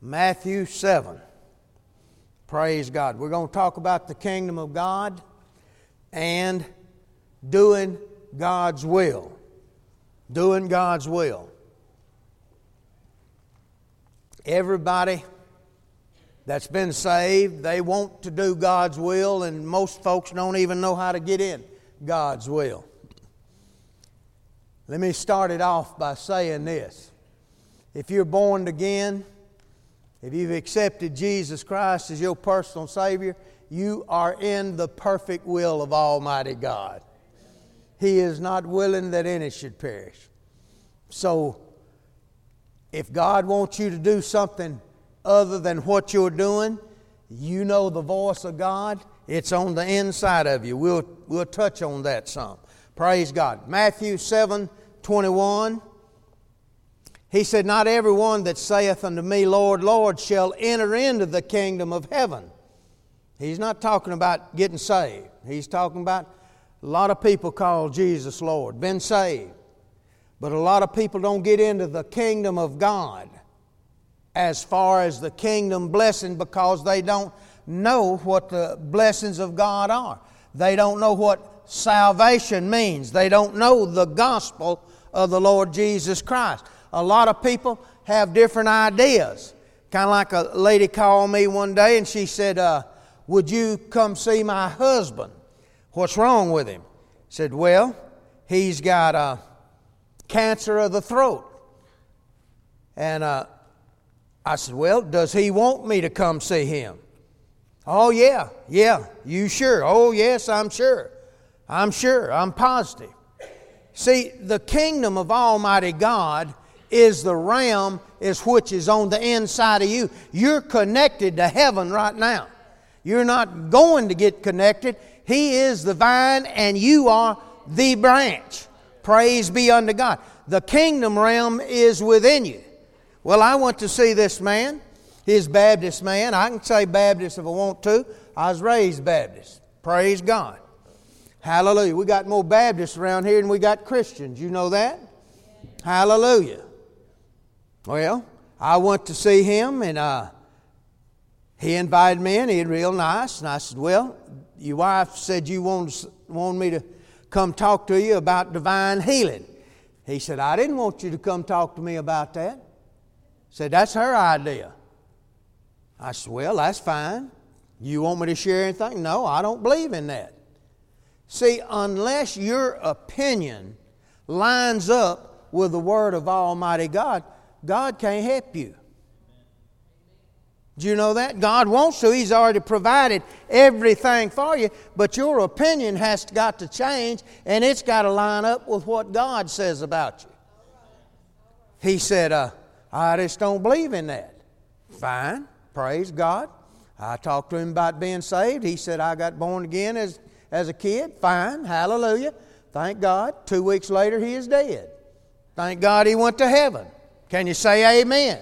Matthew 7. Praise God. We're going to talk about the kingdom of God and doing God's will. Doing God's will. Everybody that's been saved, they want to do God's will, and most folks don't even know how to get in God's will. Let me start it off by saying this. If you're born again, if you've accepted Jesus Christ as your personal Savior, you are in the perfect will of Almighty God. He is not willing that any should perish. So, if God wants you to do something other than what you're doing, you know the voice of God. It's on the inside of you. We'll, we'll touch on that some. Praise God. Matthew 7 21. He said, Not everyone that saith unto me, Lord, Lord, shall enter into the kingdom of heaven. He's not talking about getting saved. He's talking about a lot of people call Jesus Lord, been saved. But a lot of people don't get into the kingdom of God as far as the kingdom blessing because they don't know what the blessings of God are. They don't know what salvation means. They don't know the gospel of the Lord Jesus Christ a lot of people have different ideas. Kind of like a lady called me one day and she said, uh, Would you come see my husband? What's wrong with him? I said, Well, he's got uh, cancer of the throat. And uh, I said, Well, does he want me to come see him? Oh, yeah, yeah, you sure? Oh, yes, I'm sure. I'm sure, I'm positive. See, the kingdom of Almighty God is the realm is which is on the inside of you. You're connected to heaven right now. You're not going to get connected. He is the vine and you are the branch. Praise be unto God. The kingdom realm is within you. Well, I went to see this man. He's Baptist man. I can say Baptist if I want to. I was raised Baptist. Praise God. Hallelujah. We got more Baptists around here than we got Christians. You know that? Hallelujah. Well, I went to see him, and uh, he invited me in. He was real nice, and I said, "Well, your wife said you wanted, wanted me to come talk to you about divine healing." He said, "I didn't want you to come talk to me about that." said, "That's her idea." I said, "Well, that's fine. You want me to share anything?" No, I don't believe in that. See, unless your opinion lines up with the Word of Almighty God, God can't help you. Do you know that? God wants to. He's already provided everything for you, but your opinion has got to change and it's got to line up with what God says about you. He said, uh, I just don't believe in that. Fine. Praise God. I talked to him about being saved. He said, I got born again as, as a kid. Fine. Hallelujah. Thank God. Two weeks later, he is dead. Thank God he went to heaven. Can you say amen?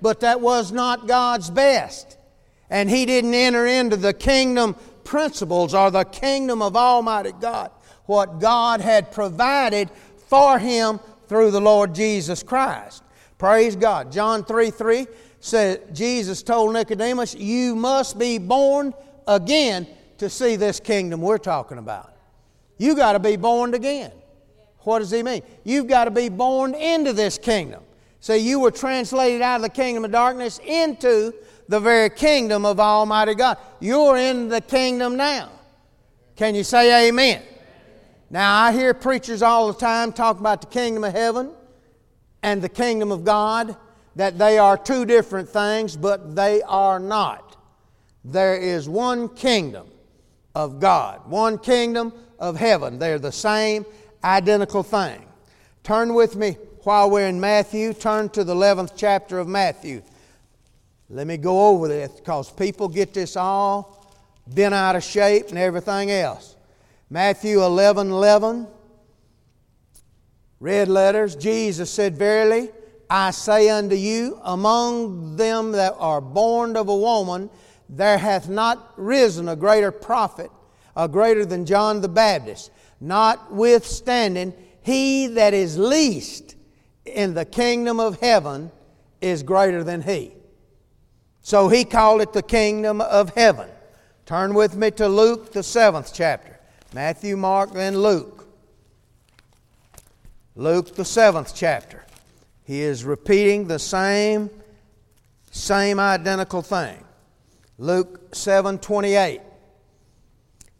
But that was not God's best. And he didn't enter into the kingdom principles or the kingdom of Almighty God, what God had provided for him through the Lord Jesus Christ. Praise God. John 3 3 said, Jesus told Nicodemus, You must be born again to see this kingdom we're talking about. You got to be born again. What does he mean? You've got to be born into this kingdom. So you were translated out of the kingdom of darkness into the very kingdom of Almighty God. You're in the kingdom now. Can you say amen? Now, I hear preachers all the time talk about the kingdom of heaven and the kingdom of God, that they are two different things, but they are not. There is one kingdom of God, one kingdom of heaven. They're the same, identical thing. Turn with me while we're in Matthew, turn to the 11th chapter of Matthew. Let me go over this because people get this all bent out of shape and everything else. Matthew 11 11. Red letters. Jesus said, Verily, I say unto you, among them that are born of a woman, there hath not risen a greater prophet, a greater than John the Baptist. Notwithstanding, he that is least in the kingdom of heaven is greater than he. So he called it the kingdom of heaven. Turn with me to Luke, the seventh chapter. Matthew, Mark, then Luke. Luke, the seventh chapter. He is repeating the same, same identical thing. Luke 7 28.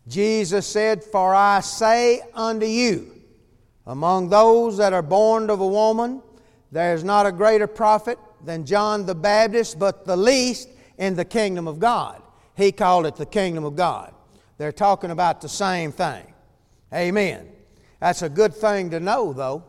Jesus said, For I say unto you, among those that are born of a woman, there is not a greater prophet than John the Baptist, but the least in the kingdom of God. He called it the kingdom of God. They're talking about the same thing. Amen. That's a good thing to know, though.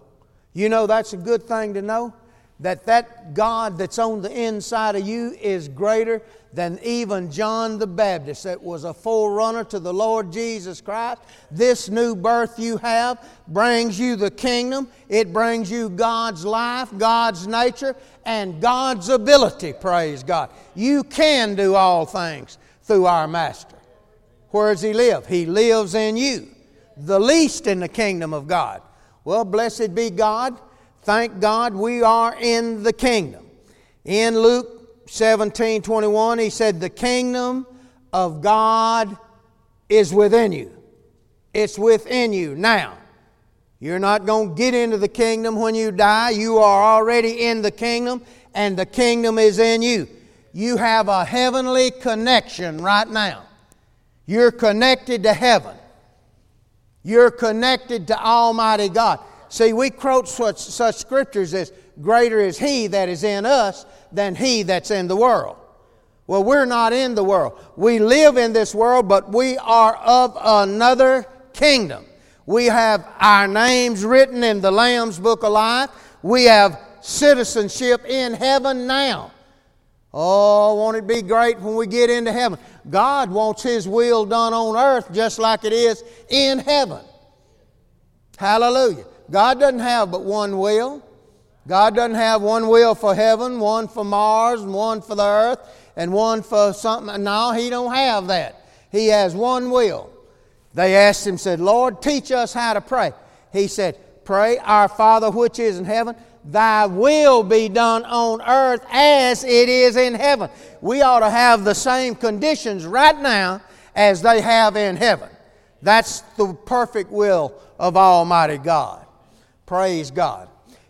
You know that's a good thing to know? That that God that's on the inside of you is greater than even John the Baptist, that was a forerunner to the Lord Jesus Christ. This new birth you have brings you the kingdom, it brings you God's life, God's nature, and God's ability, praise God. You can do all things through our Master. Where does He live? He lives in you, the least in the kingdom of God. Well, blessed be God. Thank God we are in the kingdom. In Luke 17 21, he said, The kingdom of God is within you. It's within you now. You're not going to get into the kingdom when you die. You are already in the kingdom, and the kingdom is in you. You have a heavenly connection right now. You're connected to heaven. You're connected to Almighty God. See, we quote such, such scriptures as greater is He that is in us than he that's in the world. Well, we're not in the world. We live in this world, but we are of another kingdom. We have our names written in the Lamb's Book of Life. We have citizenship in heaven now. Oh, won't it be great when we get into heaven? God wants His will done on earth just like it is in heaven. Hallelujah. God doesn't have but one will. God doesn't have one will for heaven, one for Mars, and one for the earth, and one for something. No, He don't have that. He has one will. They asked Him, said, Lord, teach us how to pray. He said, Pray, Our Father which is in heaven, thy will be done on earth as it is in heaven. We ought to have the same conditions right now as they have in heaven. That's the perfect will of Almighty God. Praise God.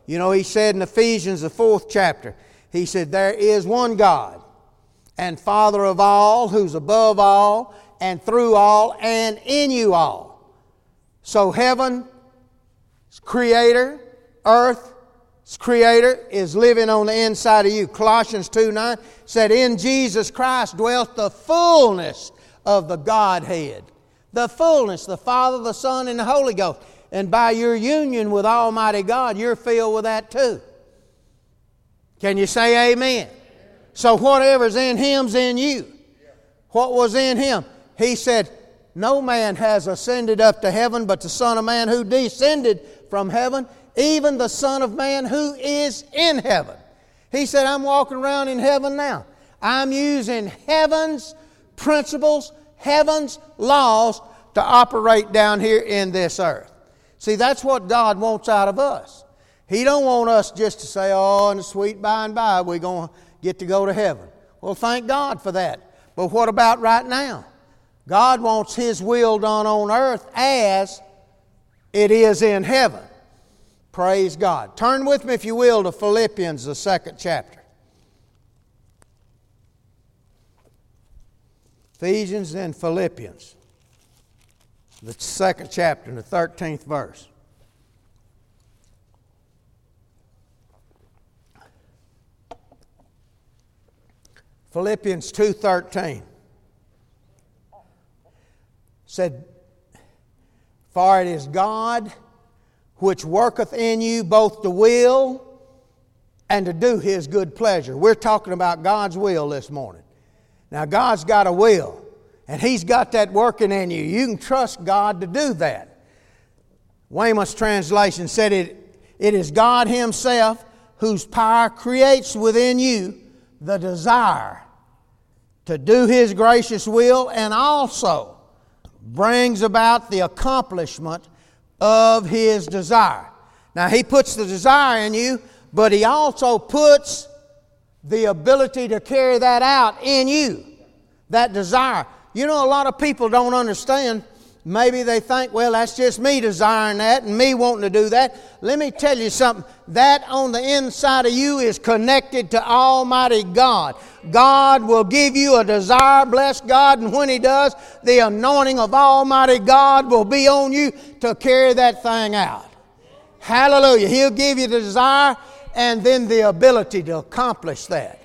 You know, he said in Ephesians, the fourth chapter, he said, There is one God and Father of all, who's above all and through all and in you all. So, heaven, creator, earth, creator is living on the inside of you. Colossians 2 9 said, In Jesus Christ dwelt the fullness of the Godhead. The fullness, the Father, the Son, and the Holy Ghost. And by your union with Almighty God, you're filled with that too. Can you say amen? So whatever's in Him's in you. What was in Him? He said, No man has ascended up to heaven but the Son of Man who descended from heaven, even the Son of Man who is in heaven. He said, I'm walking around in heaven now. I'm using heaven's principles, heaven's laws to operate down here in this earth. See, that's what God wants out of us. He don't want us just to say, oh, in the sweet by and by, we're going to get to go to heaven. Well, thank God for that. But what about right now? God wants His will done on earth as it is in heaven. Praise God. Turn with me, if you will, to Philippians, the second chapter. Ephesians and Philippians the second chapter, the 13th verse. Philippians 2:13 said for it is God which worketh in you both to will and to do his good pleasure. We're talking about God's will this morning. Now God's got a will. And He's got that working in you. You can trust God to do that. Weymouth's translation said it, it is God Himself whose power creates within you the desire to do His gracious will and also brings about the accomplishment of His desire. Now, He puts the desire in you, but He also puts the ability to carry that out in you, that desire. You know, a lot of people don't understand. Maybe they think, well, that's just me desiring that and me wanting to do that. Let me tell you something. That on the inside of you is connected to Almighty God. God will give you a desire, bless God, and when He does, the anointing of Almighty God will be on you to carry that thing out. Hallelujah. He'll give you the desire and then the ability to accomplish that.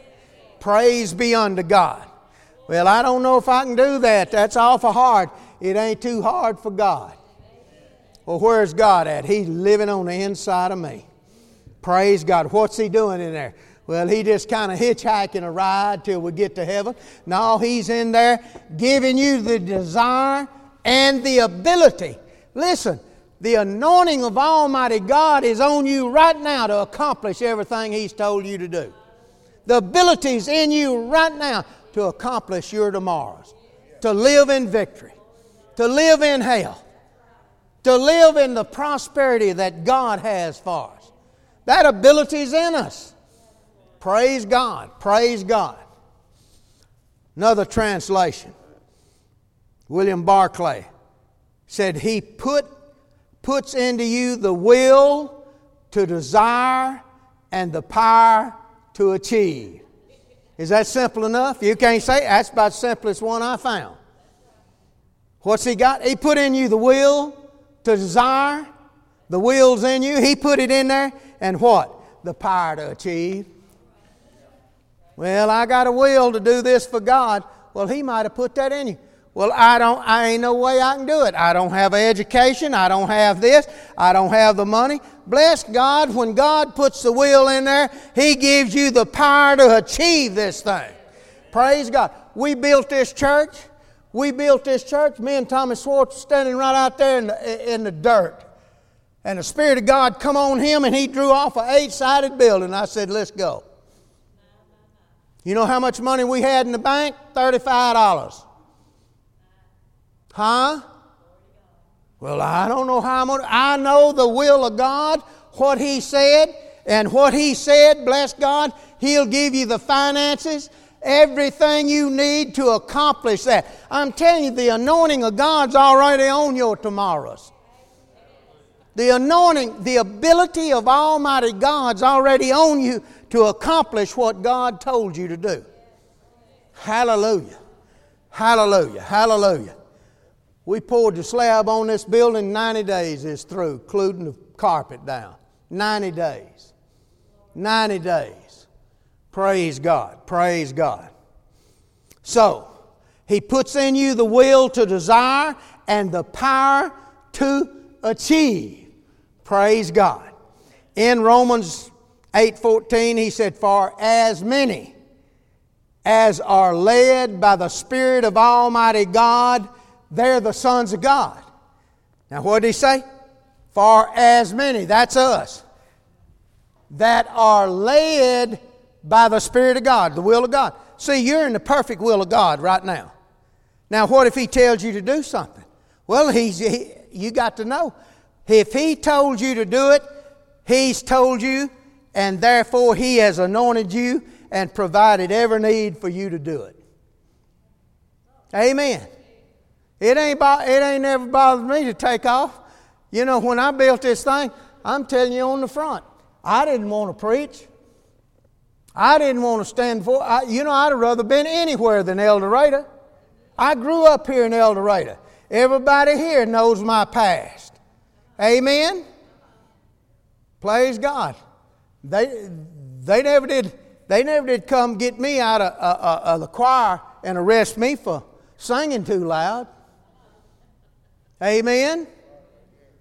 Praise be unto God. Well, I don't know if I can do that. That's awful hard. It ain't too hard for God. Well, where's God at? He's living on the inside of me. Praise God. What's He doing in there? Well, He just kind of hitchhiking a ride till we get to heaven. No, He's in there giving you the desire and the ability. Listen, the anointing of Almighty God is on you right now to accomplish everything He's told you to do. The ability's in you right now to accomplish your tomorrows, to live in victory, to live in health, to live in the prosperity that God has for us. That ability is in us. Praise God. Praise God. Another translation. William Barclay said, He put, puts into you the will to desire and the power to achieve. Is that simple enough? You can't say that's about the simplest one I found. What's he got? He put in you the will to desire. The will's in you. He put it in there. And what? The power to achieve. Well, I got a will to do this for God. Well, he might have put that in you. Well, I don't, I ain't no way I can do it. I don't have an education. I don't have this. I don't have the money. Bless God, when God puts the will in there, He gives you the power to achieve this thing. Praise God. We built this church. We built this church. Me and Thomas Schwartz standing right out there in the, in the dirt. And the Spirit of God come on him and he drew off an eight-sided building. I said, let's go. You know how much money we had in the bank? $35. Huh? Well, I don't know how much. I know the will of God, what He said, and what He said, bless God, He'll give you the finances, everything you need to accomplish that. I'm telling you, the anointing of God's already on your tomorrows. The anointing, the ability of Almighty God's already on you to accomplish what God told you to do. Hallelujah. Hallelujah. Hallelujah. We poured the slab on this building, 90 days is through, including the carpet down. 90 days. 90 days. Praise God. Praise God. So, He puts in you the will to desire and the power to achieve. Praise God. In Romans 8:14 he said for as many as are led by the spirit of almighty God they're the sons of God. Now, what did he say? For as many, that's us, that are led by the Spirit of God, the will of God. See, you're in the perfect will of God right now. Now, what if he tells you to do something? Well, he's, he, you got to know. If he told you to do it, he's told you, and therefore he has anointed you and provided every need for you to do it. Amen. It ain't, it ain't never bothered me to take off. You know, when I built this thing, I'm telling you on the front, I didn't want to preach. I didn't want to stand for. I, you know, I'd have rather been anywhere than El Dorado. I grew up here in El Dorado. Everybody here knows my past. Amen. Praise God. They they never did they never did come get me out of, uh, uh, of the choir and arrest me for singing too loud. Amen.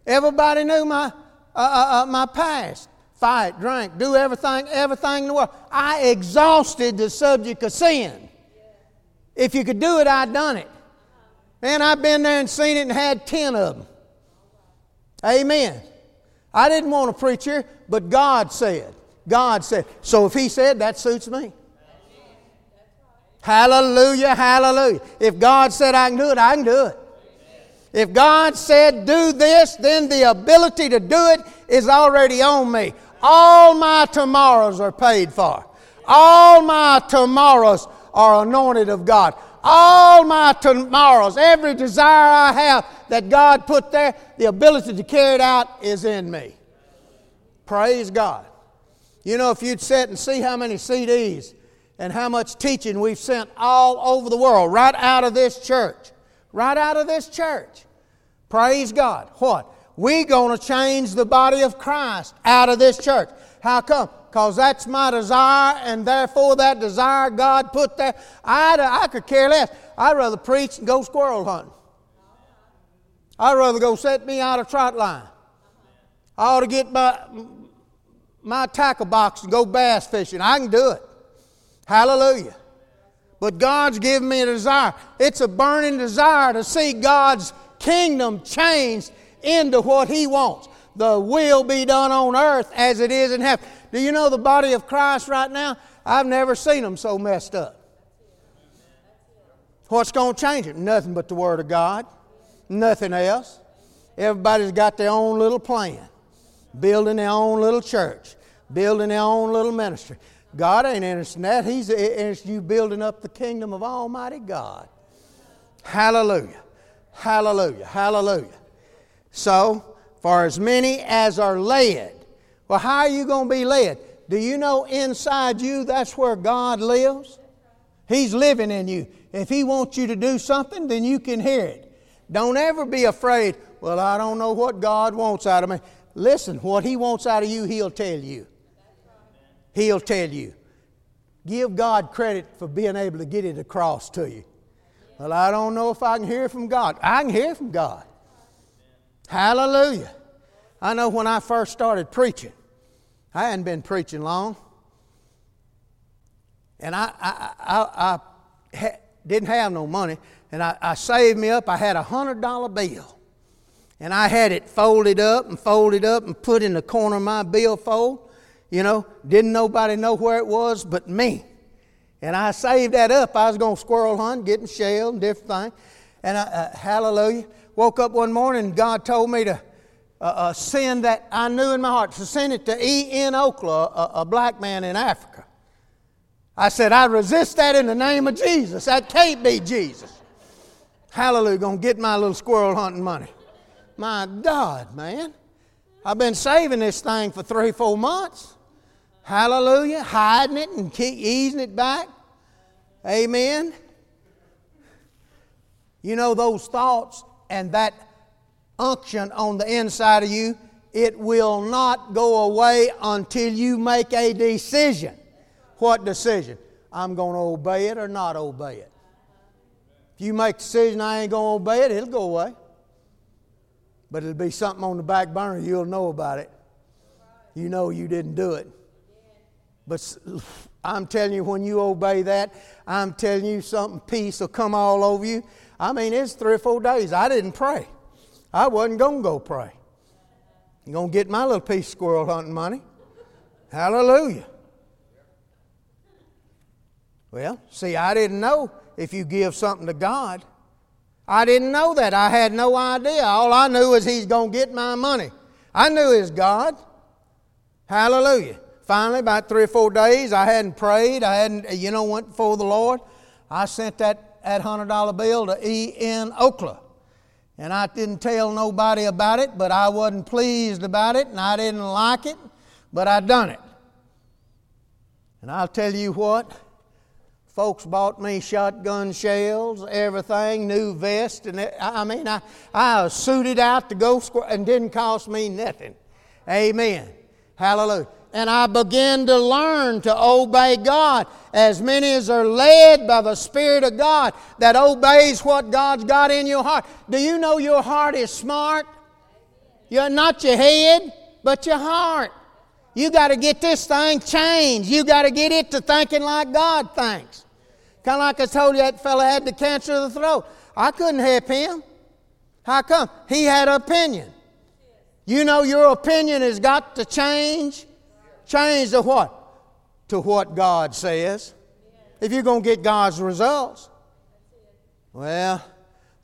Everybody knew my, uh, uh, uh, my past. Fight, drink, do everything, everything in the world. I exhausted the subject of sin. If you could do it, I'd done it. Man, I've been there and seen it and had ten of them. Amen. I didn't want a preacher, but God said. God said. So if He said, that suits me. Hallelujah, hallelujah. If God said I can do it, I can do it. If God said, do this, then the ability to do it is already on me. All my tomorrows are paid for. All my tomorrows are anointed of God. All my tomorrows, every desire I have that God put there, the ability to carry it out is in me. Praise God. You know, if you'd sit and see how many CDs and how much teaching we've sent all over the world, right out of this church, right out of this church. Praise God. What? we going to change the body of Christ out of this church. How come? Because that's my desire, and therefore that desire God put there. I'd, I could care less. I'd rather preach and go squirrel hunting. I'd rather go set me out a trot line. I ought to get my, my tackle box and go bass fishing. I can do it. Hallelujah. But God's given me a desire. It's a burning desire to see God's kingdom changed into what He wants. The will be done on earth as it is in heaven. Do you know the body of Christ right now? I've never seen them so messed up. What's going to change it? Nothing but the Word of God. Nothing else. Everybody's got their own little plan, building their own little church, building their own little ministry. God ain't interested in that. He's interested in you building up the kingdom of Almighty God. Hallelujah. Hallelujah. Hallelujah. So, for as many as are led. Well, how are you going to be led? Do you know inside you that's where God lives? He's living in you. If He wants you to do something, then you can hear it. Don't ever be afraid, well, I don't know what God wants out of me. Listen, what He wants out of you, He'll tell you. He'll tell you. Give God credit for being able to get it across to you. Well, I don't know if I can hear from God. I can hear from God. Hallelujah. I know when I first started preaching, I hadn't been preaching long. And I, I, I, I ha- didn't have no money. And I, I saved me up. I had a $100 bill. And I had it folded up and folded up and put in the corner of my billfold. You know, didn't nobody know where it was but me. And I saved that up. I was going to squirrel hunt, getting shelled and different things. And I, uh, hallelujah woke up one morning God told me to uh, uh, send that I knew in my heart to send it to E.N. Okla, a, a black man in Africa. I said, I resist that in the name of Jesus. That can't be Jesus. Hallelujah, gonna get my little squirrel hunting money. My God, man. I've been saving this thing for three, four months. Hallelujah, hiding it and keep easing it back. Amen. You know, those thoughts and that unction on the inside of you, it will not go away until you make a decision. What decision? I'm going to obey it or not obey it. If you make a decision I ain't going to obey it, it'll go away. But it'll be something on the back burner, you'll know about it. You know you didn't do it. But I'm telling you, when you obey that, I'm telling you something, peace will come all over you. I mean, it's three or four days. I didn't pray. I wasn't going to go pray. I'm going to get my little of squirrel hunting money. Hallelujah. Well, see, I didn't know if you give something to God. I didn't know that. I had no idea. All I knew was He's going to get my money. I knew His God. Hallelujah. Finally, about three or four days, I hadn't prayed. I hadn't, you know, went before the Lord. I sent that that $100 bill to E.N. Okla. And I didn't tell nobody about it, but I wasn't pleased about it and I didn't like it, but I done it. And I'll tell you what, folks bought me shotgun shells, everything, new vest, and I mean, I, I was suited out to go square and didn't cost me nothing. Amen. Hallelujah and I begin to learn to obey God. As many as are led by the Spirit of God that obeys what God's got in your heart. Do you know your heart is smart? You're not your head, but your heart. You got to get this thing changed. You got to get it to thinking like God thinks. Kind of like I told you that fella had the cancer of the throat. I couldn't help him. How come? He had an opinion. You know your opinion has got to change Change to what? To what God says. If you're going to get God's results. Well,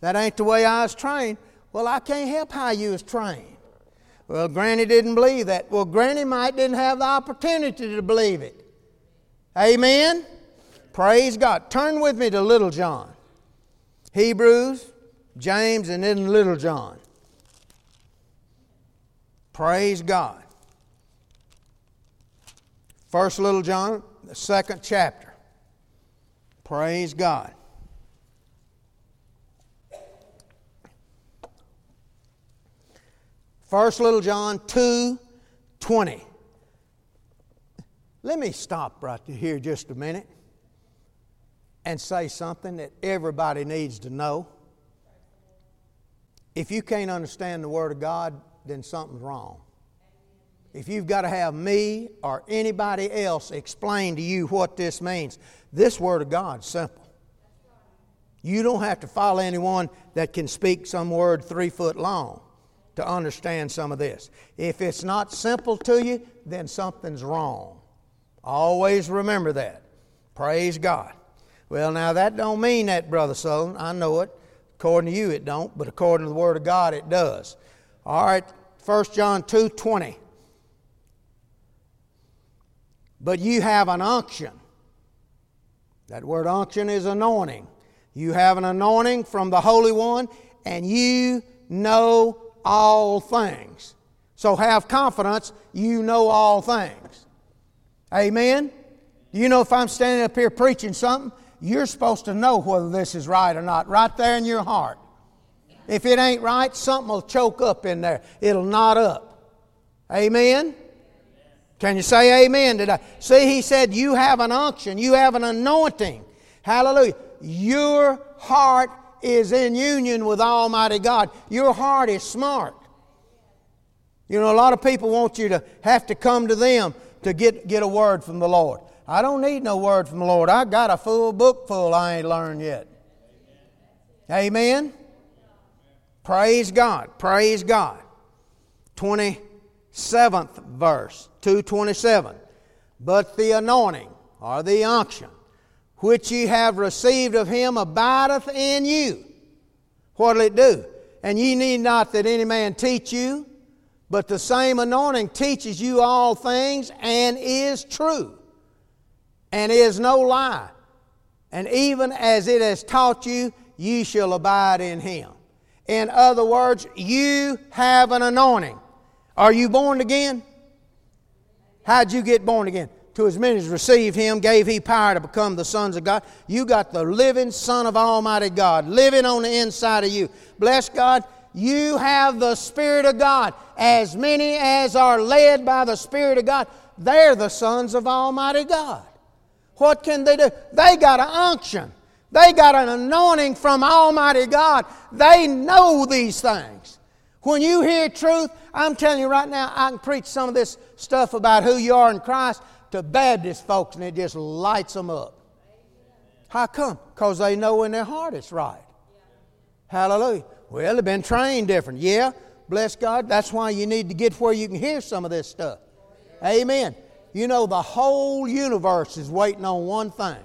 that ain't the way I was trained. Well, I can't help how you was trained. Well, Granny didn't believe that. Well, Granny might didn't have the opportunity to believe it. Amen? Praise God. Turn with me to Little John. Hebrews, James, and then Little John. Praise God. First Little John, the second chapter. Praise God. First Little John 2 20. Let me stop right here just a minute and say something that everybody needs to know. If you can't understand the Word of God, then something's wrong. If you've got to have me or anybody else explain to you what this means, this Word of God's simple. You don't have to follow anyone that can speak some word three foot long to understand some of this. If it's not simple to you, then something's wrong. Always remember that. Praise God. Well, now that don't mean that, Brother Sutherlin. I know it. According to you, it don't, but according to the Word of God, it does. All right, 1 John 2 20. But you have an unction. That word unction is anointing. You have an anointing from the Holy One, and you know all things. So have confidence, you know all things. Amen? Do you know, if I'm standing up here preaching something, you're supposed to know whether this is right or not, right there in your heart. If it ain't right, something will choke up in there. It'll knot up. Amen? Can you say amen today? See, he said, You have an unction, you have an anointing. Hallelujah. Your heart is in union with Almighty God. Your heart is smart. You know, a lot of people want you to have to come to them to get, get a word from the Lord. I don't need no word from the Lord. I got a full book full I ain't learned yet. Amen? Praise God. Praise God. 27th verse, 227. But the anointing or the unction which ye have received of him abideth in you. What'll it do? And ye need not that any man teach you, but the same anointing teaches you all things and is true and is no lie. And even as it has taught you, ye shall abide in him. In other words, you have an anointing. Are you born again? How'd you get born again? to as many as received him, gave he power to become the sons of God. You got the living Son of Almighty God living on the inside of you. Bless God. You have the Spirit of God. As many as are led by the Spirit of God, they're the sons of Almighty God. What can they do? They got an unction. They got an anointing from Almighty God. They know these things. When you hear truth, I'm telling you right now, I can preach some of this stuff about who you are in Christ to Baptist folks and it just lights them up. How come? Because they know in their heart it's right. Hallelujah. Well, they've been trained different. Yeah, bless God. That's why you need to get where you can hear some of this stuff. Amen. You know, the whole universe is waiting on one thing.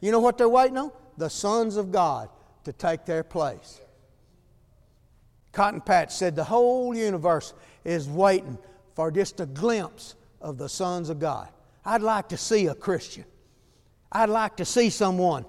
You know what they're waiting on? The sons of God to take their place. Cotton Patch said the whole universe is waiting for just a glimpse of the sons of God. I'd like to see a Christian. I'd like to see someone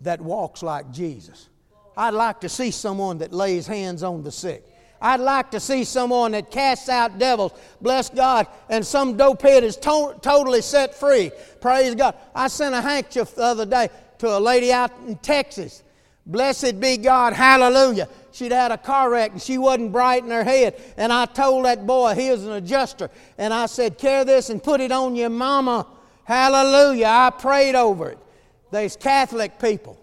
that walks like Jesus. I'd like to see someone that lays hands on the sick. I'd like to see someone that casts out devils, bless God, and some dopehead is to- totally set free. Praise God. I sent a handkerchief the other day to a lady out in Texas. Blessed be God, hallelujah she'd had a car wreck and she wasn't bright in her head. And I told that boy, he was an adjuster, and I said, Carry this and put it on your mama. Hallelujah. I prayed over it. There's Catholic people.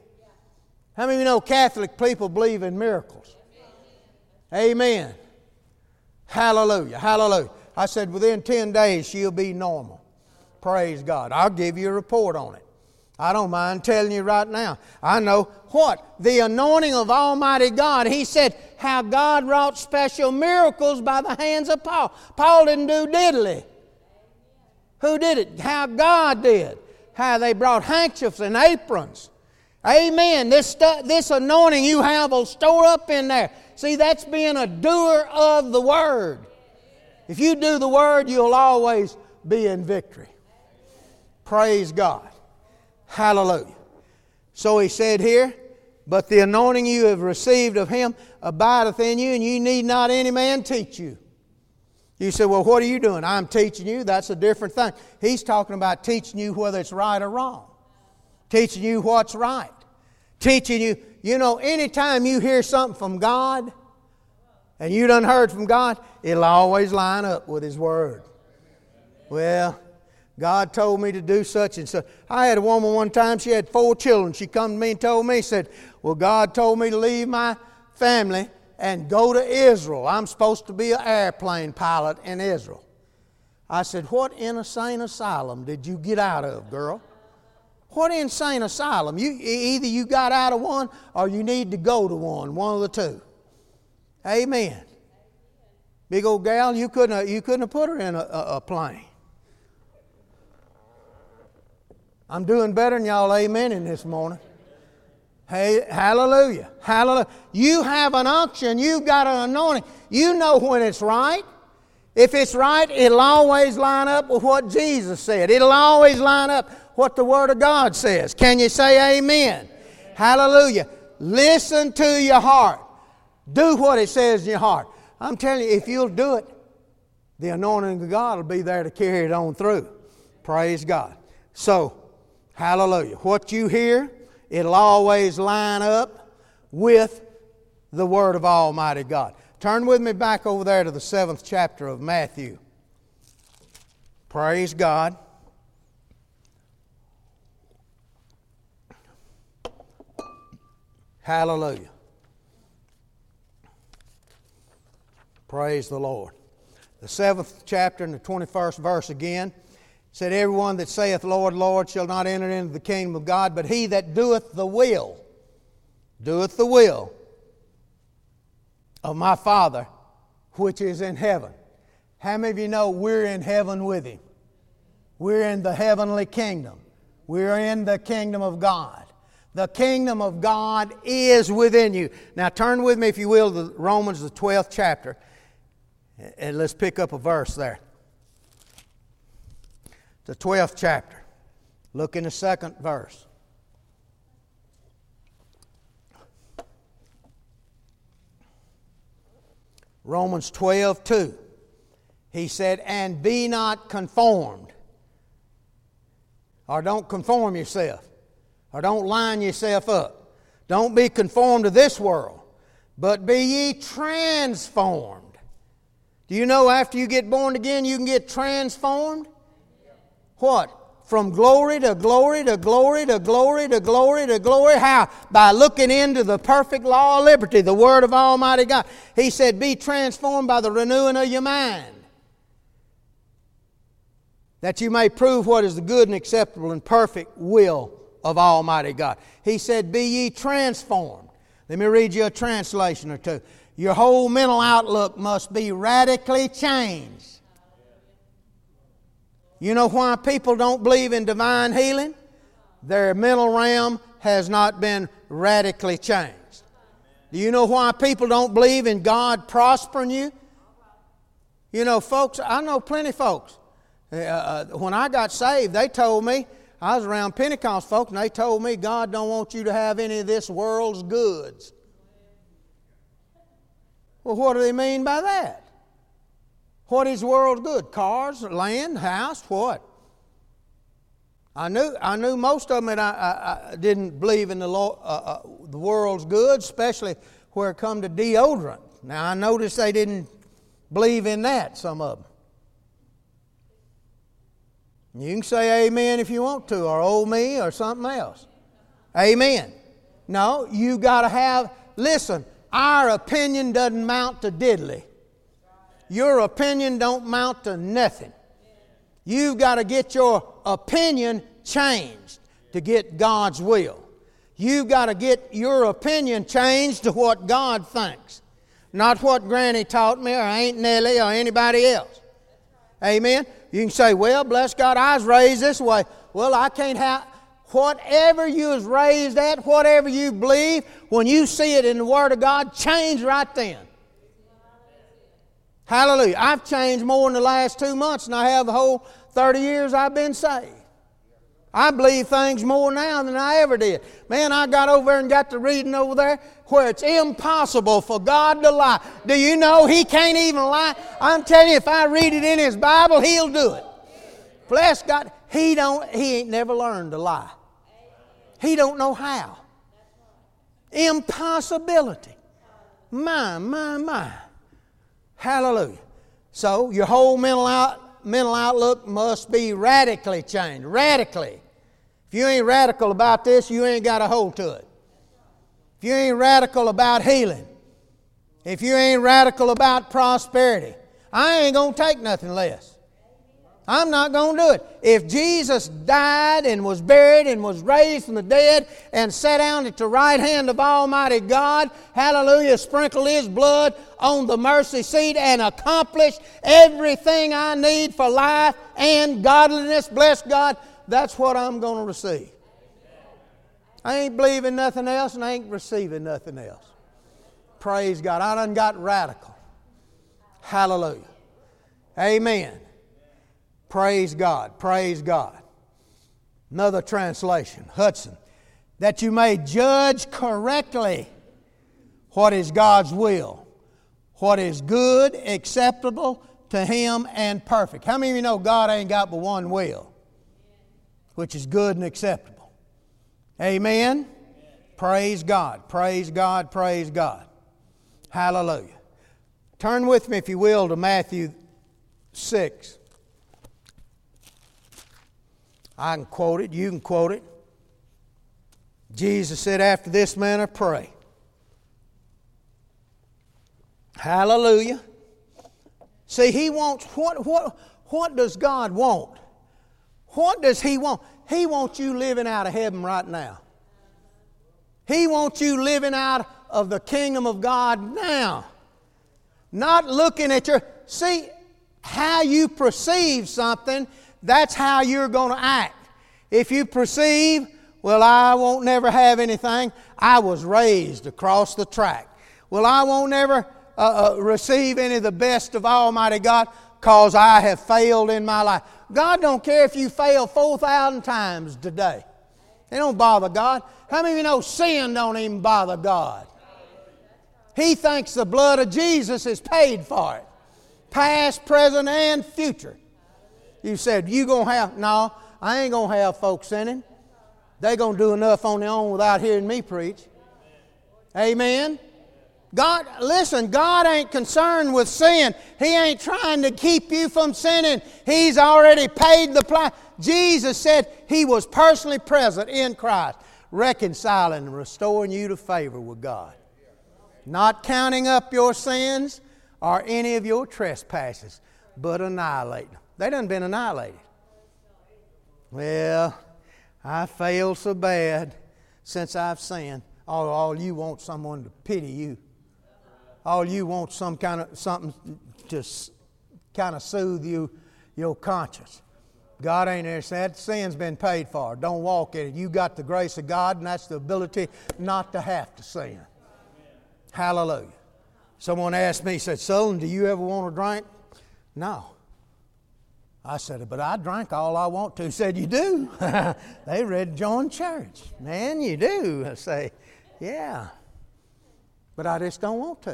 How many of you know Catholic people believe in miracles? Amen. Hallelujah. Hallelujah. I said, within 10 days, she'll be normal. Praise God. I'll give you a report on it. I don't mind telling you right now. I know what? The anointing of Almighty God. He said how God wrought special miracles by the hands of Paul. Paul didn't do diddly. Who did it? How God did. How they brought handkerchiefs and aprons. Amen. This, stuff, this anointing you have will store up in there. See, that's being a doer of the Word. If you do the Word, you'll always be in victory. Praise God. Hallelujah. So he said here, but the anointing you have received of him abideth in you, and you need not any man teach you. You say, well, what are you doing? I'm teaching you. That's a different thing. He's talking about teaching you whether it's right or wrong, teaching you what's right, teaching you. You know, anytime you hear something from God and you done heard from God, it'll always line up with His Word. Well, God told me to do such and such. I had a woman one time, she had four children. She come to me and told me, said, Well, God told me to leave my family and go to Israel. I'm supposed to be an airplane pilot in Israel. I said, What insane asylum did you get out of, girl? What insane asylum? You, either you got out of one or you need to go to one, one of the two. Amen. Big old gal, you couldn't, you couldn't have put her in a, a, a plane. I'm doing better than y'all amen in this morning. Hey, hallelujah. Hallelujah. You have an unction, you've got an anointing. You know when it's right. If it's right, it'll always line up with what Jesus said. It'll always line up what the Word of God says. Can you say amen? amen. Hallelujah. Listen to your heart. Do what it says in your heart. I'm telling you, if you'll do it, the anointing of God will be there to carry it on through. Praise God. So, Hallelujah. What you hear, it'll always line up with the Word of Almighty God. Turn with me back over there to the seventh chapter of Matthew. Praise God. Hallelujah. Praise the Lord. The seventh chapter and the 21st verse again said, Everyone that saith, Lord, Lord, shall not enter into the kingdom of God, but he that doeth the will, doeth the will of my Father which is in heaven. How many of you know we're in heaven with him? We're in the heavenly kingdom. We're in the kingdom of God. The kingdom of God is within you. Now turn with me, if you will, to Romans, the 12th chapter, and let's pick up a verse there the 12th chapter. Look in the second verse. Romans 12, 2. He said, And be not conformed. Or don't conform yourself. Or don't line yourself up. Don't be conformed to this world, but be ye transformed. Do you know after you get born again, you can get transformed? What? From glory to glory to glory to glory to glory to glory. How? By looking into the perfect law of liberty, the Word of Almighty God. He said, Be transformed by the renewing of your mind, that you may prove what is the good and acceptable and perfect will of Almighty God. He said, Be ye transformed. Let me read you a translation or two. Your whole mental outlook must be radically changed. You know why people don't believe in divine healing? Their mental realm has not been radically changed. Do you know why people don't believe in God prospering you? You know, folks, I know plenty of folks. Uh, uh, when I got saved, they told me, I was around Pentecost folks, and they told me God don't want you to have any of this world's goods. Well, what do they mean by that? What is world good? Cars, land, house, what? I knew, I knew most of them, and I, I, I didn't believe in the, law, uh, uh, the world's good, especially where it come to deodorant. Now, I noticed they didn't believe in that, some of them. You can say amen if you want to, or oh me, or something else. Amen. No, you got to have, listen, our opinion doesn't mount to diddly your opinion don't mount to nothing. You've got to get your opinion changed to get God's will. You've got to get your opinion changed to what God thinks, not what Granny taught me or Aunt Nellie or anybody else. Amen. You can say, "Well, bless God, I was raised this way." Well, I can't have whatever you was raised at, whatever you believe. When you see it in the Word of God, change right then. Hallelujah. I've changed more in the last two months than I have the whole 30 years I've been saved. I believe things more now than I ever did. Man, I got over there and got to reading over there where it's impossible for God to lie. Do you know He can't even lie? I'm telling you, if I read it in His Bible, He'll do it. Bless God. He don't. He ain't never learned to lie. He don't know how. Impossibility. My, my, my. Hallelujah. So your whole mental, out, mental outlook must be radically changed. Radically. If you ain't radical about this, you ain't got a hold to it. If you ain't radical about healing, if you ain't radical about prosperity, I ain't going to take nothing less. I'm not going to do it. If Jesus died and was buried and was raised from the dead and sat down at the right hand of Almighty God, hallelujah, sprinkled His blood on the mercy seat and accomplished everything I need for life and godliness, bless God, that's what I'm going to receive. I ain't believing nothing else and I ain't receiving nothing else. Praise God. I done got radical. Hallelujah. Amen. Praise God. Praise God. Another translation, Hudson. That you may judge correctly what is God's will, what is good, acceptable to Him, and perfect. How many of you know God ain't got but one will, which is good and acceptable? Amen? Praise God. Praise God. Praise God. Hallelujah. Turn with me, if you will, to Matthew 6. I can quote it, you can quote it. Jesus said, After this manner, pray. Hallelujah. See, He wants, what, what, what does God want? What does He want? He wants you living out of heaven right now. He wants you living out of the kingdom of God now. Not looking at your. See, how you perceive something that's how you're going to act. If you perceive, well, I won't never have anything, I was raised across the track. Well, I won't never uh, uh, receive any of the best of Almighty God because I have failed in my life. God don't care if you fail 4,000 times today. It don't bother God. How many of you know sin don't even bother God? He thinks the blood of Jesus is paid for it. Past, present, and future. You said, you going to have, no, I ain't going to have folks sinning. They going to do enough on their own without hearing me preach. Amen. God, listen, God ain't concerned with sin. He ain't trying to keep you from sinning. He's already paid the price. Jesus said He was personally present in Christ, reconciling and restoring you to favor with God. Not counting up your sins or any of your trespasses, but annihilating them. They done been annihilated. Well, I failed so bad since I've sinned. All, all you want someone to pity you. All you want some kind of something to kind of soothe you, your conscience. God ain't there. That sin's been paid for. Don't walk in it. You got the grace of God, and that's the ability not to have to sin. Hallelujah. Someone asked me, said, Sutherlin, do you ever want a drink? No. I said, but I drank all I want to. He said, you do? they read John Church. Man, you do. I say, yeah. But I just don't want to.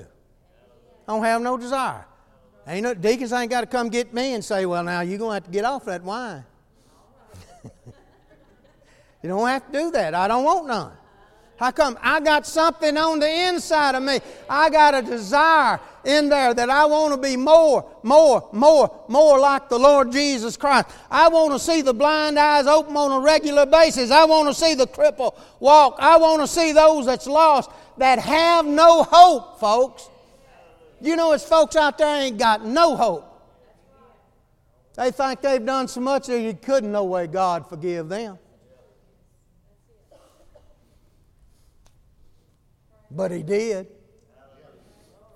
I don't have no desire. Ain't no, deacons ain't got to come get me and say, well, now you're going to have to get off that wine. you don't have to do that. I don't want none. How come? I got something on the inside of me. I got a desire in there that I want to be more, more, more, more like the Lord Jesus Christ. I want to see the blind eyes open on a regular basis. I want to see the cripple walk. I want to see those that's lost that have no hope, folks. You know, it's folks out there ain't got no hope. They think they've done so much that you couldn't no way God forgive them. But he did.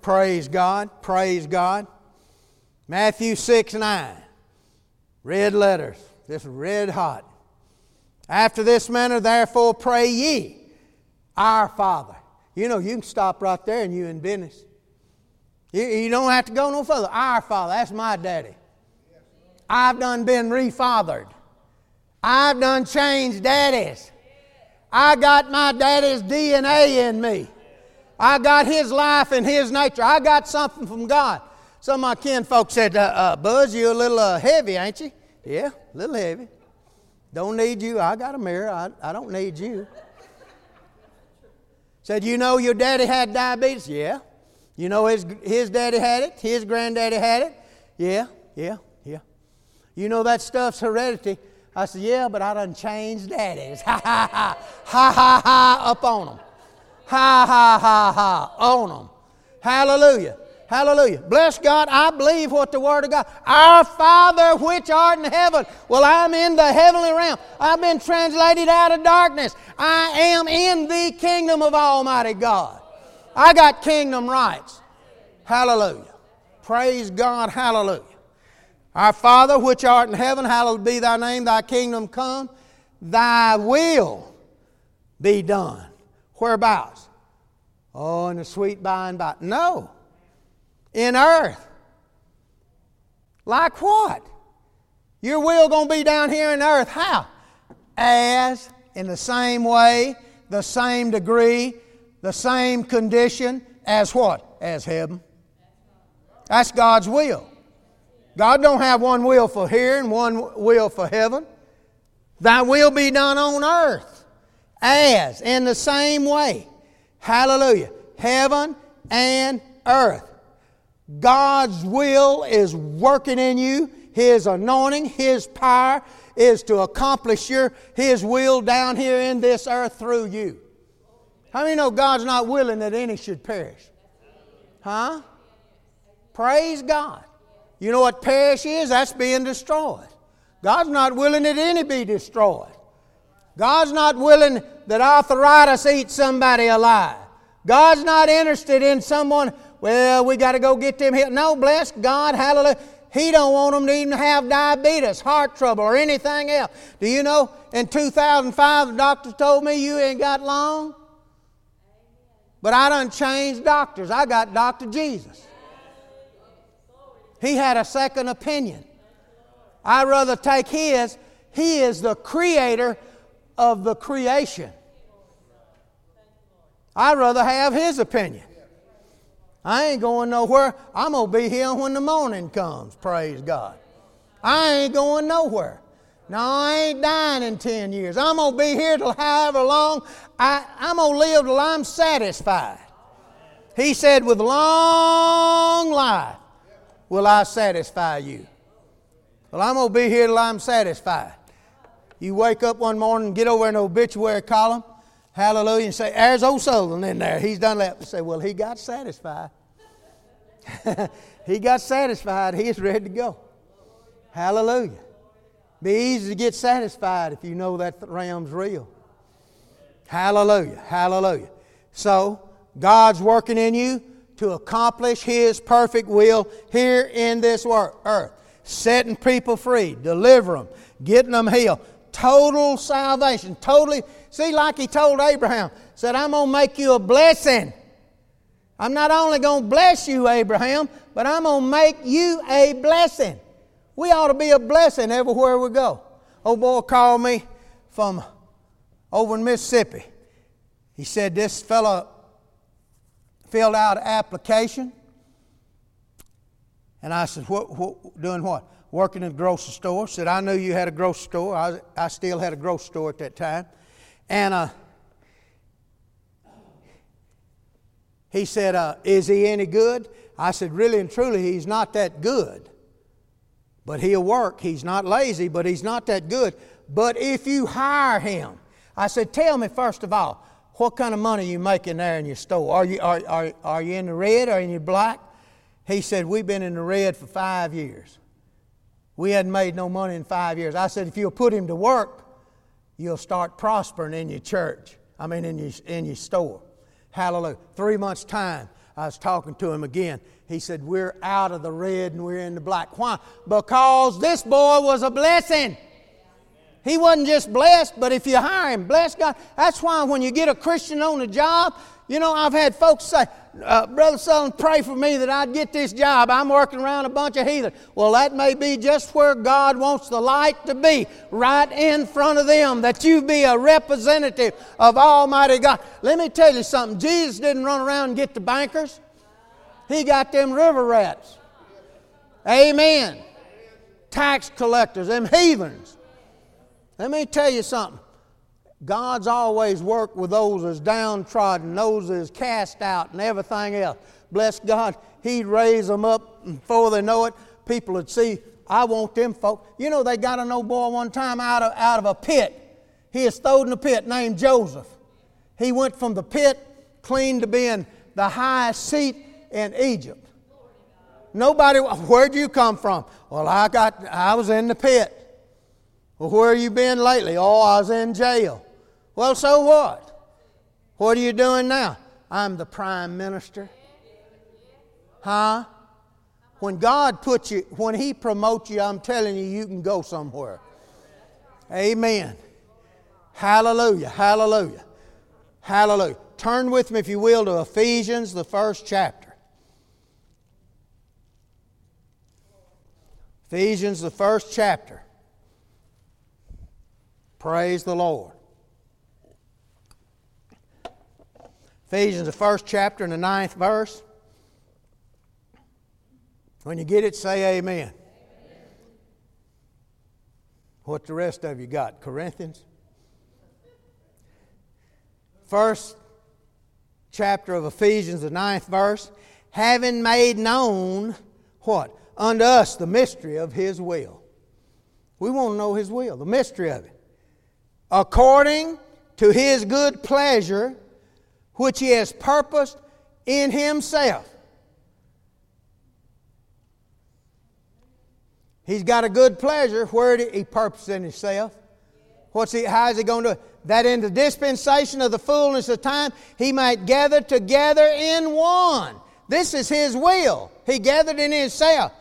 Praise God. Praise God. Matthew 6 9. Red letters. Just red hot. After this manner, therefore, pray ye, Our Father. You know, you can stop right there and you in business. You, you don't have to go no further. Our Father, that's my daddy. I've done been refathered. I've done changed daddies. I got my daddy's DNA in me. I got his life and his nature. I got something from God. Some of my kin folks said, uh, uh, Buzz, you're a little uh, heavy, ain't you? Yeah, a little heavy. Don't need you. I got a mirror. I, I don't need you. Said, You know your daddy had diabetes? Yeah. You know his, his daddy had it? His granddaddy had it? Yeah, yeah, yeah. You know that stuff's heredity? I said, Yeah, but I done changed daddies. Ha ha ha. Ha ha ha up on them. Ha ha ha ha on them. Hallelujah. Hallelujah. Bless God. I believe what the Word of God. Our Father which art in heaven. Well, I'm in the heavenly realm. I've been translated out of darkness. I am in the kingdom of Almighty God. I got kingdom rights. Hallelujah. Praise God. Hallelujah. Our Father which art in heaven, hallowed be thy name, thy kingdom come, thy will be done. Whereabouts? Oh, in the sweet by and by. No in earth. Like what? Your will going to be down here in earth. How? As in the same way, the same degree, the same condition as what? As heaven. That's God's will. God don't have one will for here and one will for heaven. Thy will be done on earth as in the same way. Hallelujah. Heaven and earth. God's will is working in you. His anointing, His power is to accomplish your, His will down here in this earth through you. How many know God's not willing that any should perish? Huh? Praise God. You know what perish is? That's being destroyed. God's not willing that any be destroyed. God's not willing that arthritis eat somebody alive. God's not interested in someone well, we got to go get them here. No, bless God, hallelujah. He don't want them to even have diabetes, heart trouble, or anything else. Do you know, in 2005, the doctor told me you ain't got long? But I done changed doctors. I got Dr. Jesus. He had a second opinion. I'd rather take his. He is the creator of the creation. I'd rather have his opinion. I ain't going nowhere. I'm going to be here when the morning comes, praise God. I ain't going nowhere. No, I ain't dying in 10 years. I'm going to be here till however long. I, I'm going to live till I'm satisfied. He said, with long life will I satisfy you. Well, I'm going to be here till I'm satisfied. You wake up one morning, get over an obituary column, Hallelujah. And say, there's old Sutherlin in there. He's done that. Say, well, he got satisfied. he got satisfied. He is ready to go. Hallelujah. Be easy to get satisfied if you know that the realm's real. Hallelujah. Hallelujah. So, God's working in you to accomplish His perfect will here in this earth. Setting people free, deliver them, getting them healed. Total salvation. Totally See, like he told Abraham, said, I'm going to make you a blessing. I'm not only going to bless you, Abraham, but I'm going to make you a blessing. We ought to be a blessing everywhere we go. Old boy called me from over in Mississippi. He said this fellow filled out an application. And I said, what, what, doing what? Working in a grocery store. Said, I knew you had a grocery store. I, I still had a grocery store at that time. And uh, he said, uh, Is he any good? I said, Really and truly, he's not that good. But he'll work. He's not lazy, but he's not that good. But if you hire him, I said, Tell me first of all, what kind of money you making there in your store? Are you, are, are, are you in the red or in the black? He said, We've been in the red for five years. We hadn't made no money in five years. I said, If you'll put him to work, you'll start prospering in your church. I mean, in your, in your store. Hallelujah. Three months' time, I was talking to him again. He said, We're out of the red and we're in the black. Why? Because this boy was a blessing. He wasn't just blessed, but if you hire him, bless God. That's why when you get a Christian on the job, you know, I've had folks say, uh, Brother Sutherlin, pray for me that I'd get this job. I'm working around a bunch of heathen. Well, that may be just where God wants the light to be, right in front of them, that you be a representative of Almighty God. Let me tell you something Jesus didn't run around and get the bankers, He got them river rats. Amen. Tax collectors, them heathens. Let me tell you something. God's always worked with those as downtrodden, those as cast out, and everything else. Bless God, He'd raise them up and before they know it. People would see, I want them folk. You know, they got an old boy one time out of, out of a pit. He is thrown in a pit named Joseph. He went from the pit clean to being the highest seat in Egypt. Nobody, where'd you come from? Well, I got, I was in the pit. Well, where you been lately? Oh, I was in jail. Well, so what? What are you doing now? I'm the prime minister. Huh? When God puts you, when He promotes you, I'm telling you, you can go somewhere. Amen. Hallelujah. Hallelujah. Hallelujah. Turn with me, if you will, to Ephesians, the first chapter. Ephesians, the first chapter. Praise the Lord. Ephesians, the first chapter and the ninth verse. When you get it, say amen. amen. What the rest of you got? Corinthians? First chapter of Ephesians, the ninth verse. Having made known what? Unto us the mystery of His will. We want to know His will, the mystery of it according to his good pleasure, which he has purposed in himself. He's got a good pleasure. Where did he purpose in himself? What's he, how is he going to do it? That in the dispensation of the fullness of time, he might gather together in one. This is his will. He gathered in himself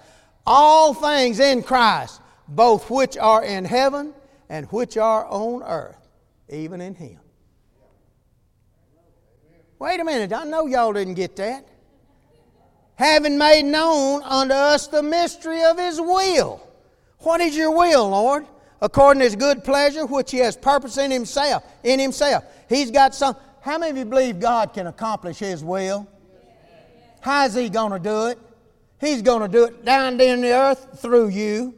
all things in Christ, both which are in heaven and which are on earth, even in him. Wait a minute, I know y'all didn't get that. Having made known unto us the mystery of his will. What is your will, Lord? According to his good pleasure, which he has purpose in himself. In himself. He's got some. How many of you believe God can accomplish his will? How is he going to do it? He's going to do it down in the earth through you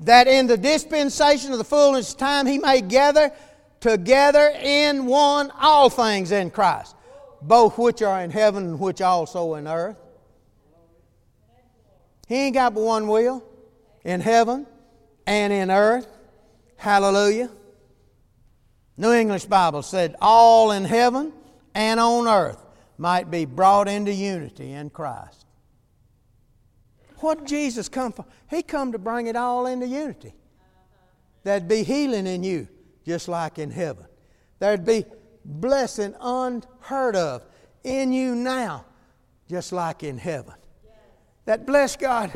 that in the dispensation of the fullness of time he may gather together in one all things in Christ, both which are in heaven and which also in earth. He ain't got but one will in heaven and in earth. Hallelujah. New English Bible said, all in heaven and on earth might be brought into unity in Christ. What did Jesus come for? He come to bring it all into unity. There'd be healing in you, just like in heaven. There'd be blessing unheard of in you now, just like in heaven. That bless God,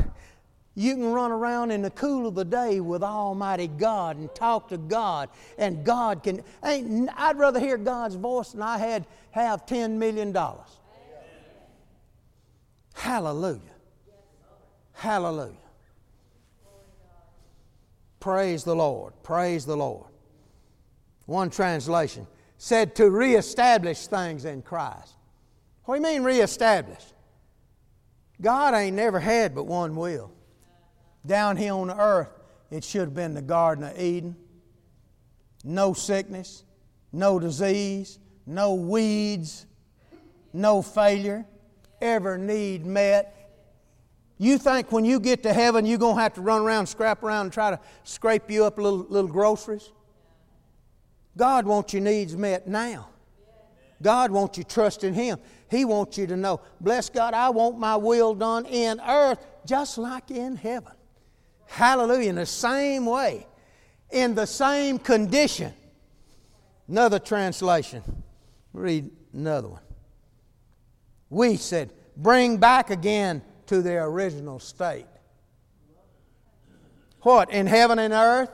you can run around in the cool of the day with Almighty God and talk to God, and God can. I'd rather hear God's voice than I had have ten million dollars. Hallelujah. Hallelujah. Praise the Lord. Praise the Lord. One translation said to reestablish things in Christ. What do you mean reestablish? God ain't never had but one will. Down here on the earth, it should have been the Garden of Eden. No sickness, no disease, no weeds, no failure, every need met, you think when you get to heaven, you're going to have to run around, scrap around, and try to scrape you up little, little groceries? God wants your needs met now. God wants you trust in Him. He wants you to know, bless God, I want my will done in earth just like in heaven. Hallelujah. In the same way, in the same condition. Another translation. Read another one. We said, bring back again to their original state. What? In heaven and earth?